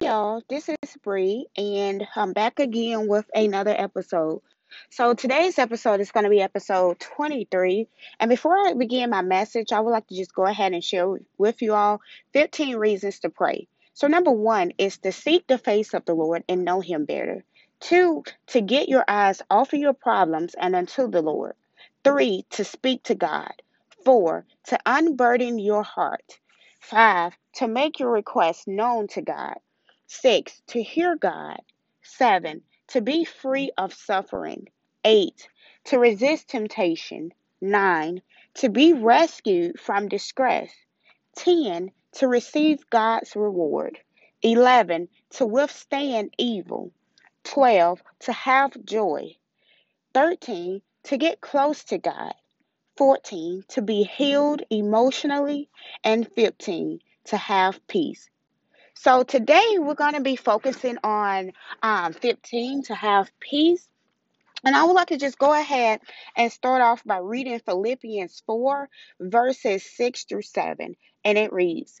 Hey y'all, this is Bree, and I'm back again with another episode. So today's episode is going to be episode 23. And before I begin my message, I would like to just go ahead and share with you all 15 reasons to pray. So number one is to seek the face of the Lord and know Him better. Two, to get your eyes off of your problems and unto the Lord. Three, to speak to God. Four, to unburden your heart. Five, to make your requests known to God. Six, to hear God. Seven, to be free of suffering. Eight, to resist temptation. Nine, to be rescued from distress. Ten, to receive God's reward. Eleven, to withstand evil. Twelve, to have joy. Thirteen, to get close to God. 14 to be healed emotionally and 15 to have peace so today we're going to be focusing on um, 15 to have peace. And I would like to just go ahead and start off by reading Philippians 4, verses 6 through 7. And it reads,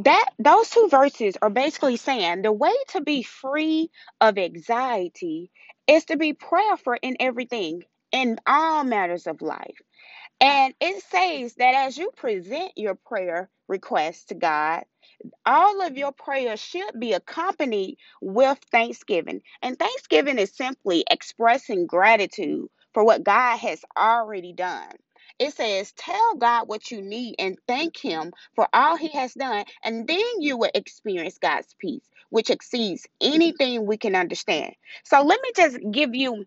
that those two verses are basically saying the way to be free of anxiety is to be prayerful in everything in all matters of life. And it says that as you present your prayer request to God, all of your prayers should be accompanied with thanksgiving. And thanksgiving is simply expressing gratitude for what God has already done. It says, Tell God what you need and thank Him for all He has done, and then you will experience God's peace, which exceeds anything we can understand. So, let me just give you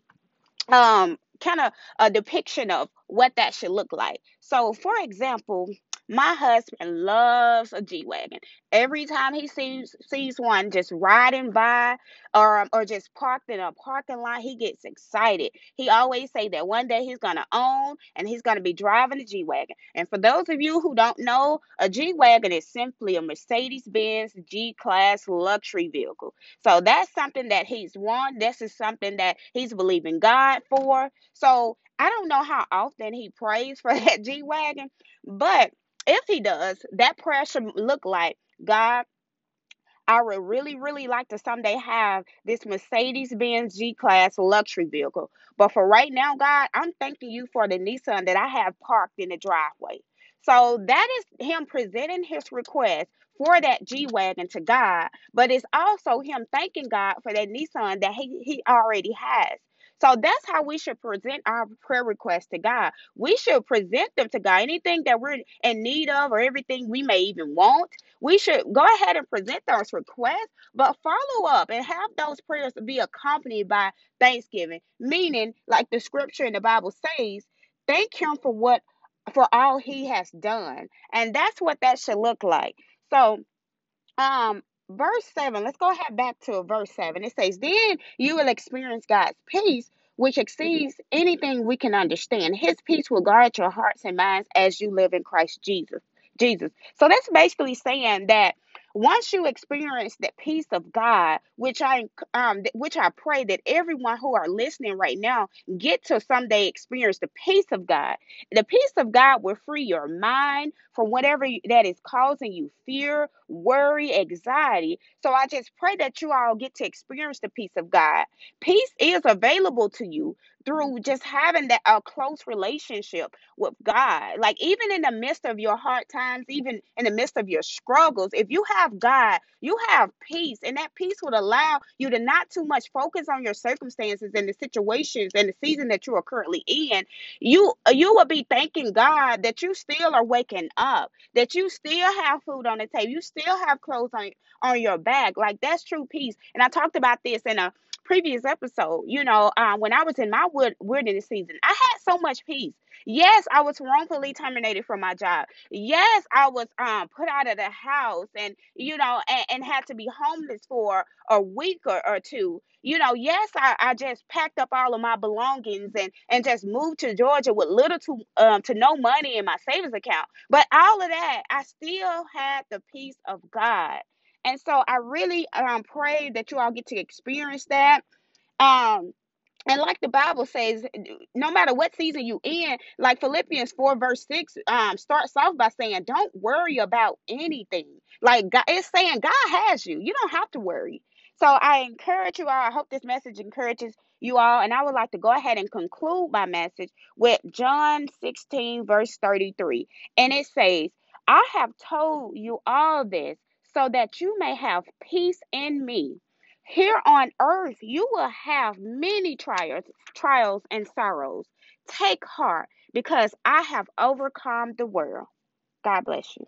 um kind of a depiction of what that should look like. So, for example, my husband loves a G wagon. Every time he sees sees one just riding by or or just parked in a parking lot, he gets excited. He always say that one day he's gonna own and he's gonna be driving a G wagon. And for those of you who don't know, a G wagon is simply a Mercedes Benz G class luxury vehicle. So that's something that he's won. This is something that he's believing God for. So I don't know how often he prays for that G wagon, but if he does, that prayer should look like God. I would really, really like to someday have this Mercedes Benz G Class luxury vehicle. But for right now, God, I'm thanking you for the Nissan that I have parked in the driveway. So that is him presenting his request for that G Wagon to God, but it's also him thanking God for that Nissan that he, he already has. So that's how we should present our prayer requests to God. We should present them to God. Anything that we're in need of or everything we may even want, we should go ahead and present those requests, but follow up and have those prayers be accompanied by thanksgiving. Meaning, like the scripture in the Bible says, thank him for what for all he has done. And that's what that should look like. So um verse 7 let's go ahead back to verse 7 it says then you will experience god's peace which mm-hmm. exceeds anything we can understand. His peace will guard your hearts and minds as you live in christ jesus jesus. So that's basically saying that once you experience that peace of God, which I um which I pray that everyone who are listening right now get to someday experience the peace of God. The peace of God will free your mind from whatever that is causing you fear, worry, anxiety. So I just pray that you all get to experience the peace of God. Peace is available to you through just having that a close relationship with God. Like even in the midst of your hard times, even in the midst of your struggles, if you have God, you have peace, and that peace would allow you to not too much focus on your circumstances and the situations and the season that you are currently in. You uh, you will be thanking God that you still are waking up, that you still have food on the table, you still have clothes on on your back. Like that's true peace. And I talked about this in a previous episode, you know, um, when I was in my wilderness season, I had so much peace. Yes, I was wrongfully terminated from my job. Yes, I was um put out of the house and you know and, and had to be homeless for a week or, or two. You know, yes, I, I just packed up all of my belongings and and just moved to Georgia with little to um to no money in my savings account. But all of that, I still had the peace of God. And so I really um pray that you all get to experience that. Um and like the bible says no matter what season you in like philippians 4 verse 6 um starts off by saying don't worry about anything. Like god it's saying god has you. You don't have to worry. So i encourage you all i hope this message encourages you all and i would like to go ahead and conclude my message with john 16 verse 33 and it says i have told you all this so that you may have peace in me here on earth, you will have many trials, trials and sorrows. Take heart because I have overcome the world. God bless you.